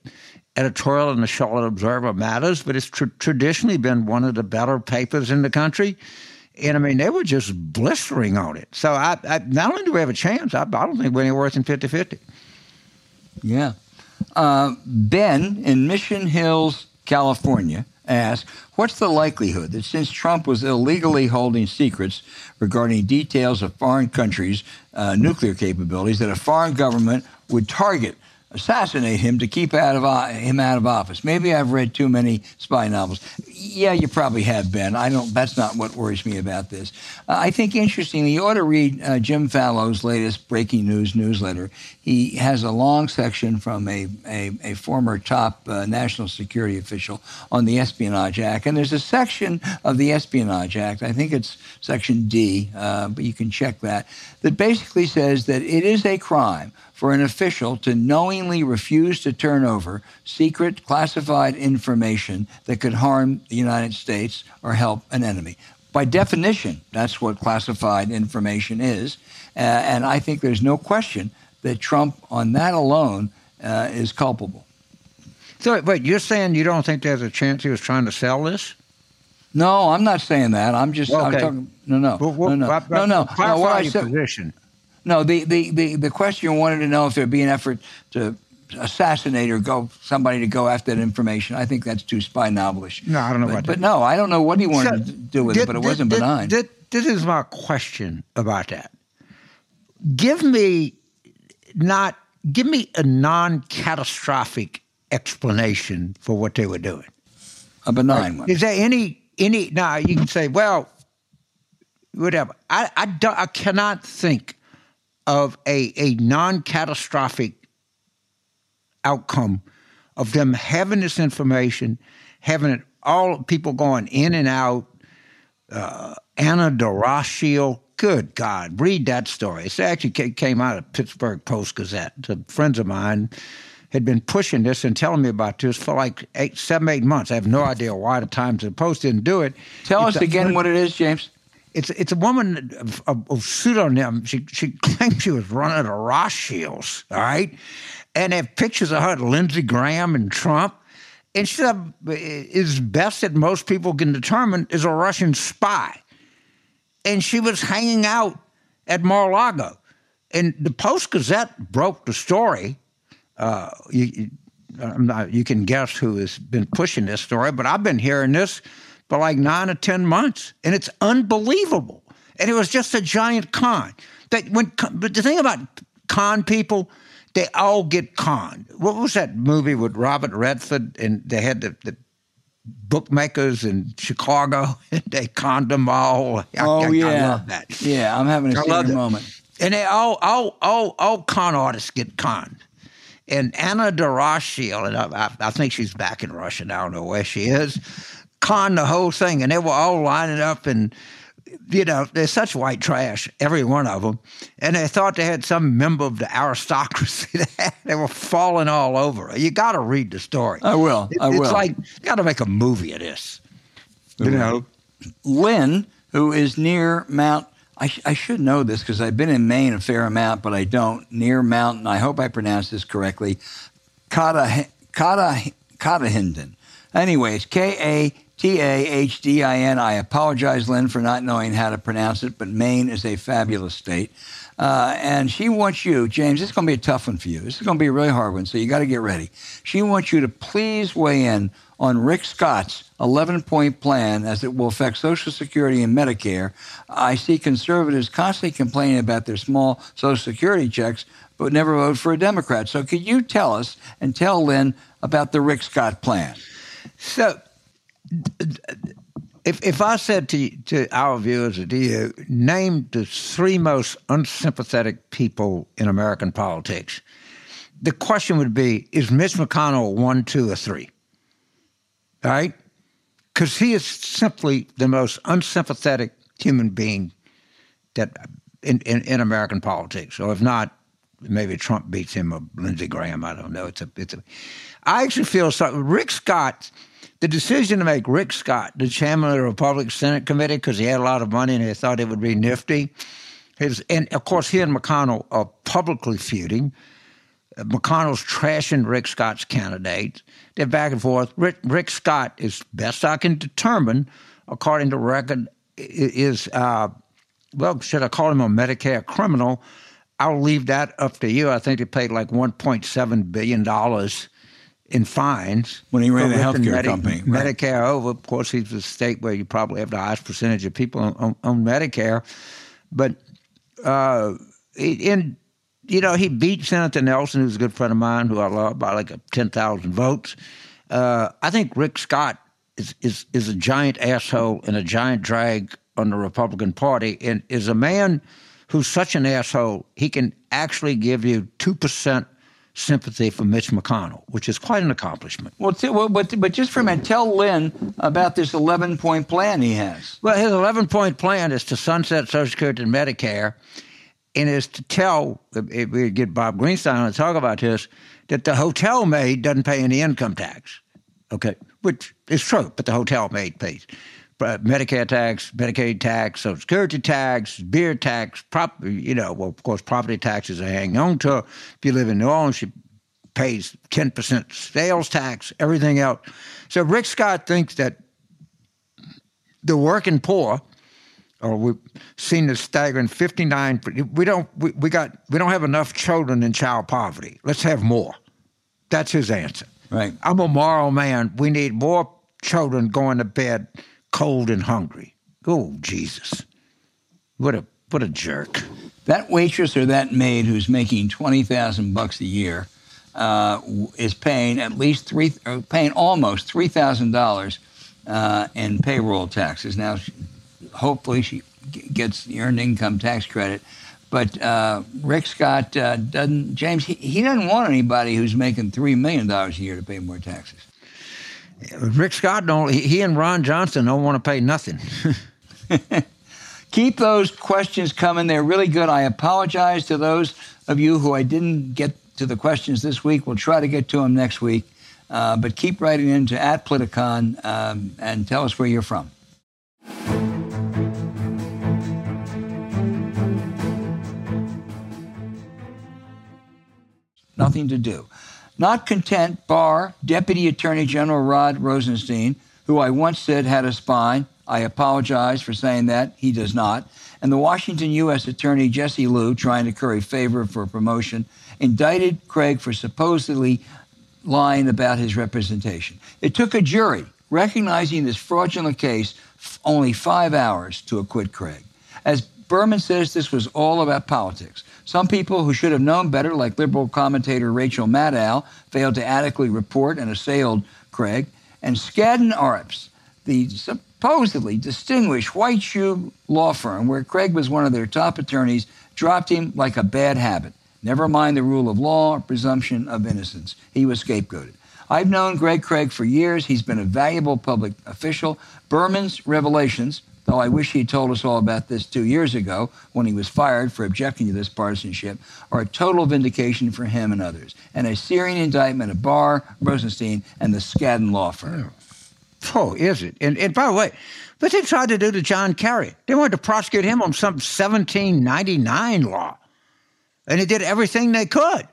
editorial in the Charlotte Observer matters, but it's tr- traditionally been one of the better papers in the country. And I mean, they were just blistering on it. So I, I not only do we have a chance, I, I don't think we're any worse than 50 50. Yeah. Uh, ben in Mission Hills, California, asked, What's the likelihood that since Trump was illegally holding secrets regarding details of foreign countries' uh, nuclear capabilities, that a foreign government would target assassinate him to keep out of him out of office. Maybe I've read too many spy novels. Yeah, you probably have been. I don't. That's not what worries me about this. Uh, I think interestingly, you ought to read uh, Jim Fallows' latest breaking news newsletter. He has a long section from a a, a former top uh, national security official on the Espionage Act, and there's a section of the Espionage Act. I think it's Section D, uh, but you can check that. That basically says that it is a crime for an official to knowingly refuse to turn over secret classified information that could harm the United States or help an enemy. By definition, that's what classified information is. Uh, and I think there's no question that Trump, on that alone, uh, is culpable. So, but you're saying you don't think there's a chance he was trying to sell this? No, I'm not saying that. I'm just okay. I'm talking. No, no, well, well, no, no, no, no. no what I said, position. No, the, the, the, the question wanted to know if there'd be an effort to assassinate or go somebody to go after that information. I think that's too spy novelish. No, I don't know but, but no, I don't know what he wanted so, to do with did, it, but it did, wasn't did, benign. this is my question about that. Give me not give me a non-catastrophic explanation for what they were doing. A benign right. one. Is there any any now you can say, well, whatever. I I, I cannot think of a, a non catastrophic outcome of them having this information, having it all people going in and out. Uh, Ana D'Aracchio, good God, read that story. It actually came out of Pittsburgh Post Gazette. friends of mine had been pushing this and telling me about this for like eight, seven, eight months. I have no idea why the Times and Post didn't do it. Tell it's us again what it is, James. It's it's a woman of, of, of pseudonym. She she claimed she was running a Rothschilds, all right, and have pictures of her, Lindsey Graham and Trump, and she is best that most people can determine is a Russian spy, and she was hanging out at Mar-a-Lago, and the Post Gazette broke the story. Uh, you, not, you can guess who has been pushing this story, but I've been hearing this for like nine or 10 months. And it's unbelievable. And it was just a giant con. That when, but the thing about con people, they all get conned. What was that movie with Robert Redford? And they had the, the bookmakers in Chicago, and they conned them all. I, oh I, yeah, I love that. Yeah, I'm having a senior moment. And they all, all, all, all con artists get conned. And Ana D'Aracchio, and I, I, think she's back in Russia now. I don't know where she is con the whole thing, and they were all lining up and you know, they're such white trash, every one of them. And they thought they had some member of the aristocracy. they were falling all over. You got to read the story. I will. I it's will. like, got to make a movie of this. You know? Lynn, who is near Mount, I, I should know this because I've been in Maine a fair amount, but I don't, near Mountain, I hope I pronounced this correctly, Kata, Kata, Katahinden. Anyways, K A T A H D I N. I apologize, Lynn, for not knowing how to pronounce it, but Maine is a fabulous state. Uh, and she wants you, James, this is going to be a tough one for you. This is going to be a really hard one, so you got to get ready. She wants you to please weigh in on Rick Scott's 11 point plan as it will affect Social Security and Medicare. I see conservatives constantly complaining about their small Social Security checks, but never vote for a Democrat. So could you tell us and tell Lynn about the Rick Scott plan? So, if if I said to to our viewers or to you, name the three most unsympathetic people in American politics, the question would be: Is Mitch McConnell one, two, or three? Right? Because he is simply the most unsympathetic human being that in, in, in American politics. Or if not, maybe Trump beats him or Lindsey Graham. I don't know. It's a it's a. I actually feel so. Rick Scott the decision to make Rick Scott the chairman of the Republican Senate Committee because he had a lot of money and they thought it would be nifty. His, and of course, he and McConnell are publicly feuding. McConnell's trashing Rick Scott's candidate. They're back and forth. Rick, Rick Scott, is best I can determine, according to record, is uh, well, should I call him a Medicare criminal? I'll leave that up to you. I think he paid like 1.7 billion dollars in fines when he ran a healthcare Medi- company. right. Medicare over. Of course, he's a state where you probably have the highest percentage of people on, on, on Medicare. But uh, in you know, he beat Senator Nelson, who's a good friend of mine, who I love, by like ten thousand votes. Uh, I think Rick Scott is, is is a giant asshole and a giant drag on the Republican Party, and is a man who's such an asshole he can actually give you two percent sympathy for Mitch McConnell, which is quite an accomplishment. Well, t- well, but, but just for a minute, tell Lynn about this 11 point plan he has. Well, his 11 point plan is to sunset Social Security and Medicare, and is to tell, if we get Bob Greenstein to talk about this, that the hotel maid doesn't pay any income tax. Okay, which is true, but the hotel maid pays. Uh, but Medicare tax, Medicaid tax, Social Security tax, beer tax, prop, you know, well, of course, property taxes are hanging on to. her. If you live in New Orleans, she pays 10% sales tax, everything else. So Rick Scott thinks that the working poor, or we've seen the staggering 59. We don't we, we got we don't have enough children in child poverty. Let's have more. That's his answer. Right. I'm a moral man. We need more children going to bed cold and hungry. Oh Jesus, what a what a jerk. That waitress or that maid who's making 20,000 bucks a year uh, is paying at least three, or paying almost $3,000 uh, in payroll taxes. Now, she, hopefully, she gets the earned income tax credit. But uh, Rick Scott uh, doesn't, James, he, he doesn't want anybody who's making $3 million a year to pay more taxes. Rick Scott don't. He, and Ron Johnson don't want to pay nothing. Keep those questions coming. They're really good. I apologize to those of you who I didn't get to the questions this week. We'll try to get to them next week. Uh, but keep writing into at Politicon um, and tell us where you're from. Nothing to do. Not content, Barr, Deputy Attorney General Rod Rosenstein, who I once said had a spine. I apologize for saying that. He does not. And the Washington U.S. Attorney Jesse Liu, trying to curry favor for promotion, indicted Craig for supposedly lying about his representation. It took a jury recognizing this fraudulent case only five hours to acquit Craig. As Berman says, this was all about politics. Some people who should have known better, like liberal commentator Rachel Maddow, failed to adequately report and assailed Craig. And Skadden Arps, the supposedly distinguished white shoe law firm where Craig was one of their top attorneys, dropped him like a bad habit. Never mind the rule of law or presumption of innocence. He was scapegoated. I've known Greg Craig for years. He's been a valuable public official. Berman's revelations, though I wish he told us all about this two years ago when he was fired for objecting to this partisanship, are a total vindication for him and others, and a searing indictment of Barr, Rosenstein, and the Skadden law firm. Oh, is it? And, and by the way, what they tried to do to John Kerry. They wanted to prosecute him on some 1799 law. And they did everything they could.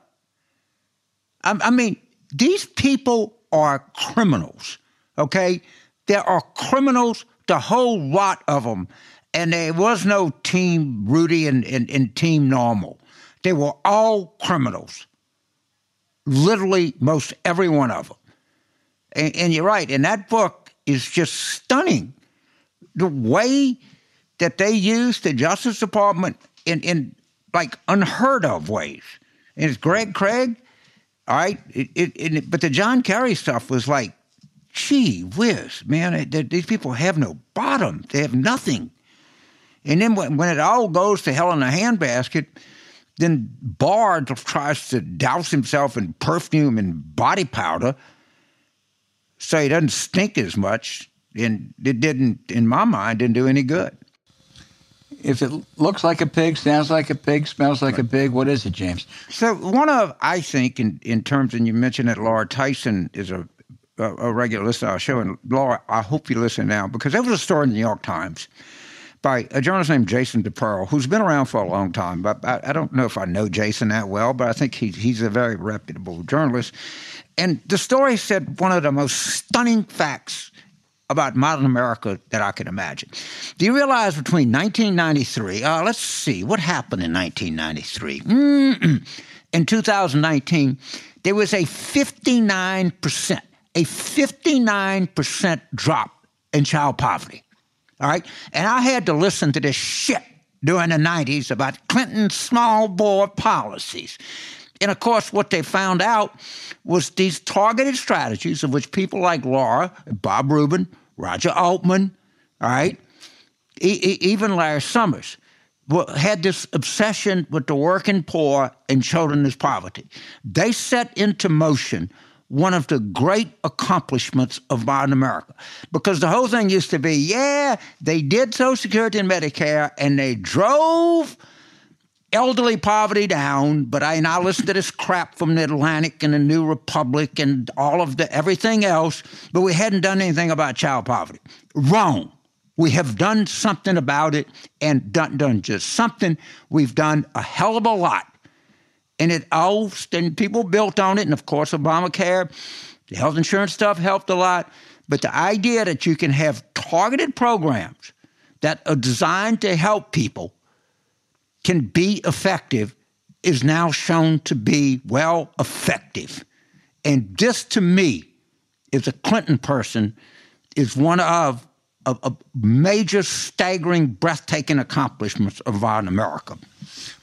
I, I mean, these people are criminals, okay? There are criminals, the whole lot of them. And there was no Team Rudy and, and, and Team Normal. They were all criminals. Literally, most every one of them. And, and you're right. And that book is just stunning. The way that they use the Justice Department in, in like unheard of ways. And it's Greg Craig, all right? It, it, it, but the John Kerry stuff was like, gee whiz, man, these people have no bottom. They have nothing. And then when, when it all goes to hell in a handbasket, then Barr tries to douse himself in perfume and body powder so he doesn't stink as much. And it didn't, in my mind, didn't do any good. If it looks like a pig, sounds like a pig, smells like right. a pig, what is it, James? So one of, I think, in, in terms, and you mentioned that Laura Tyson is a, a, a regular listener to our show, and Laura, I hope you listen now, because there was a story in the New York Times by a journalist named Jason DeParle, who's been around for a long time. But I, I, don't know if I know Jason that well, but I think he, he's a very reputable journalist. And the story said one of the most stunning facts about modern America that I can imagine. Do you realize between 1993, uh, let's see, what happened in 1993? Mm-mm. In 2019, there was a 59%, a 59% drop in child poverty. All right? And I had to listen to this shit during the 90s about Clinton's small bore policies. And of course, what they found out was these targeted strategies of which people like Laura, Bob Rubin, Roger Altman, all right, e- even Larry Summers, had this obsession with the working poor and children in poverty. They set into motion one of the great accomplishments of modern America. Because the whole thing used to be, yeah, they did Social Security and Medicare, and they drove elderly poverty down, but I now listen to this crap from the Atlantic and the New Republic and all of the everything else, but we hadn't done anything about child poverty. Wrong. We have done something about it and done, done just something. We've done a hell of a lot. And it all, and people built on it. And of course, Obamacare, the health insurance stuff helped a lot. But the idea that you can have targeted programs that are designed to help people can be effective is now shown to be, well, effective. And this, to me, as a Clinton person, is one of a, a major, staggering, breathtaking accomplishments of our America.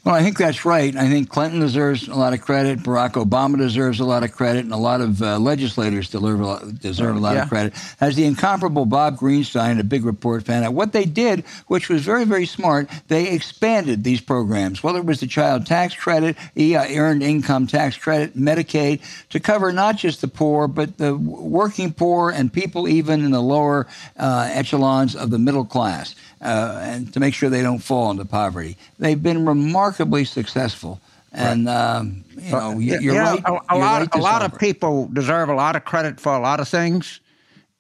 Well, I think that's right. I think Clinton deserves a lot of credit. Barack Obama deserves a lot of credit, and a lot of uh, legislators deserve a lot, deserve a lot yeah. of credit. As the incomparable Bob Greenstein, a big report, found out, what they did, which was very, very smart, they expanded these programs, whether it was the child tax credit, earned income tax credit, Medicaid, to cover not just the poor, but the working poor and people even in the lower uh, echelons of the middle class uh, and to make sure they don't fall into poverty. They've been remarkably successful. And right. um, you know, you're you right. a, a lot, right a lot of people deserve a lot of credit for a lot of things.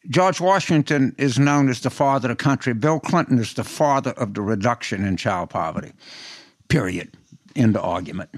George Washington is known as the father of the country. Bill Clinton is the father of the reduction in child poverty. Period. End of argument.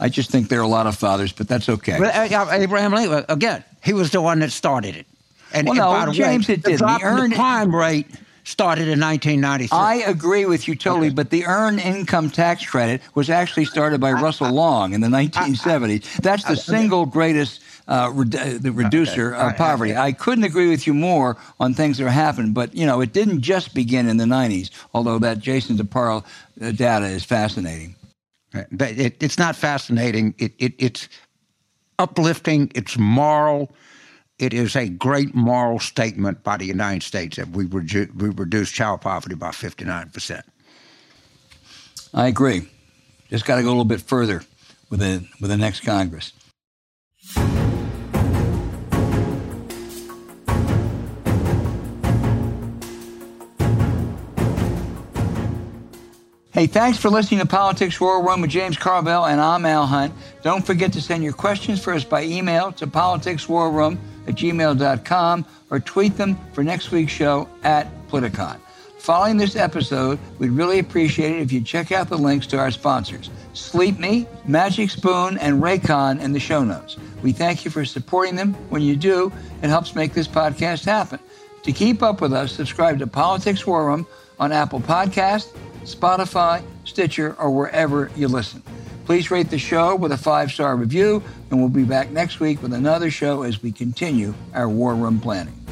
I just think there are a lot of fathers, but that's okay. Uh, Abraham Lincoln, again, he was the one that started it. And, well, and no, James, way, it did. The, the crime rate started in 1993. I agree with you totally, okay. but the earned income tax credit was actually started by Russell Long in the 1970s. That's the single greatest uh, the reducer okay. of poverty. I couldn't agree with you more on things that are happening, but you know, it didn't just begin in the 90s. Although that Jason DeParle uh, data is fascinating. But it, it's not fascinating. It, it, it's uplifting. It's moral it is a great moral statement by the United States that we, we reduce child poverty by 59%. I agree. Just got to go a little bit further with the, with the next Congress. Hey, thanks for listening to Politics War Room with James Carville, and I'm Al Hunt. Don't forget to send your questions for us by email to politicswarroom at gmail.com or tweet them for next week's show at Politicon. Following this episode, we'd really appreciate it if you check out the links to our sponsors, Sleep Me, Magic Spoon, and Raycon in the show notes. We thank you for supporting them. When you do, it helps make this podcast happen. To keep up with us, subscribe to Politics War Room on Apple Podcasts, Spotify, Stitcher, or wherever you listen. Please rate the show with a five star review, and we'll be back next week with another show as we continue our war room planning.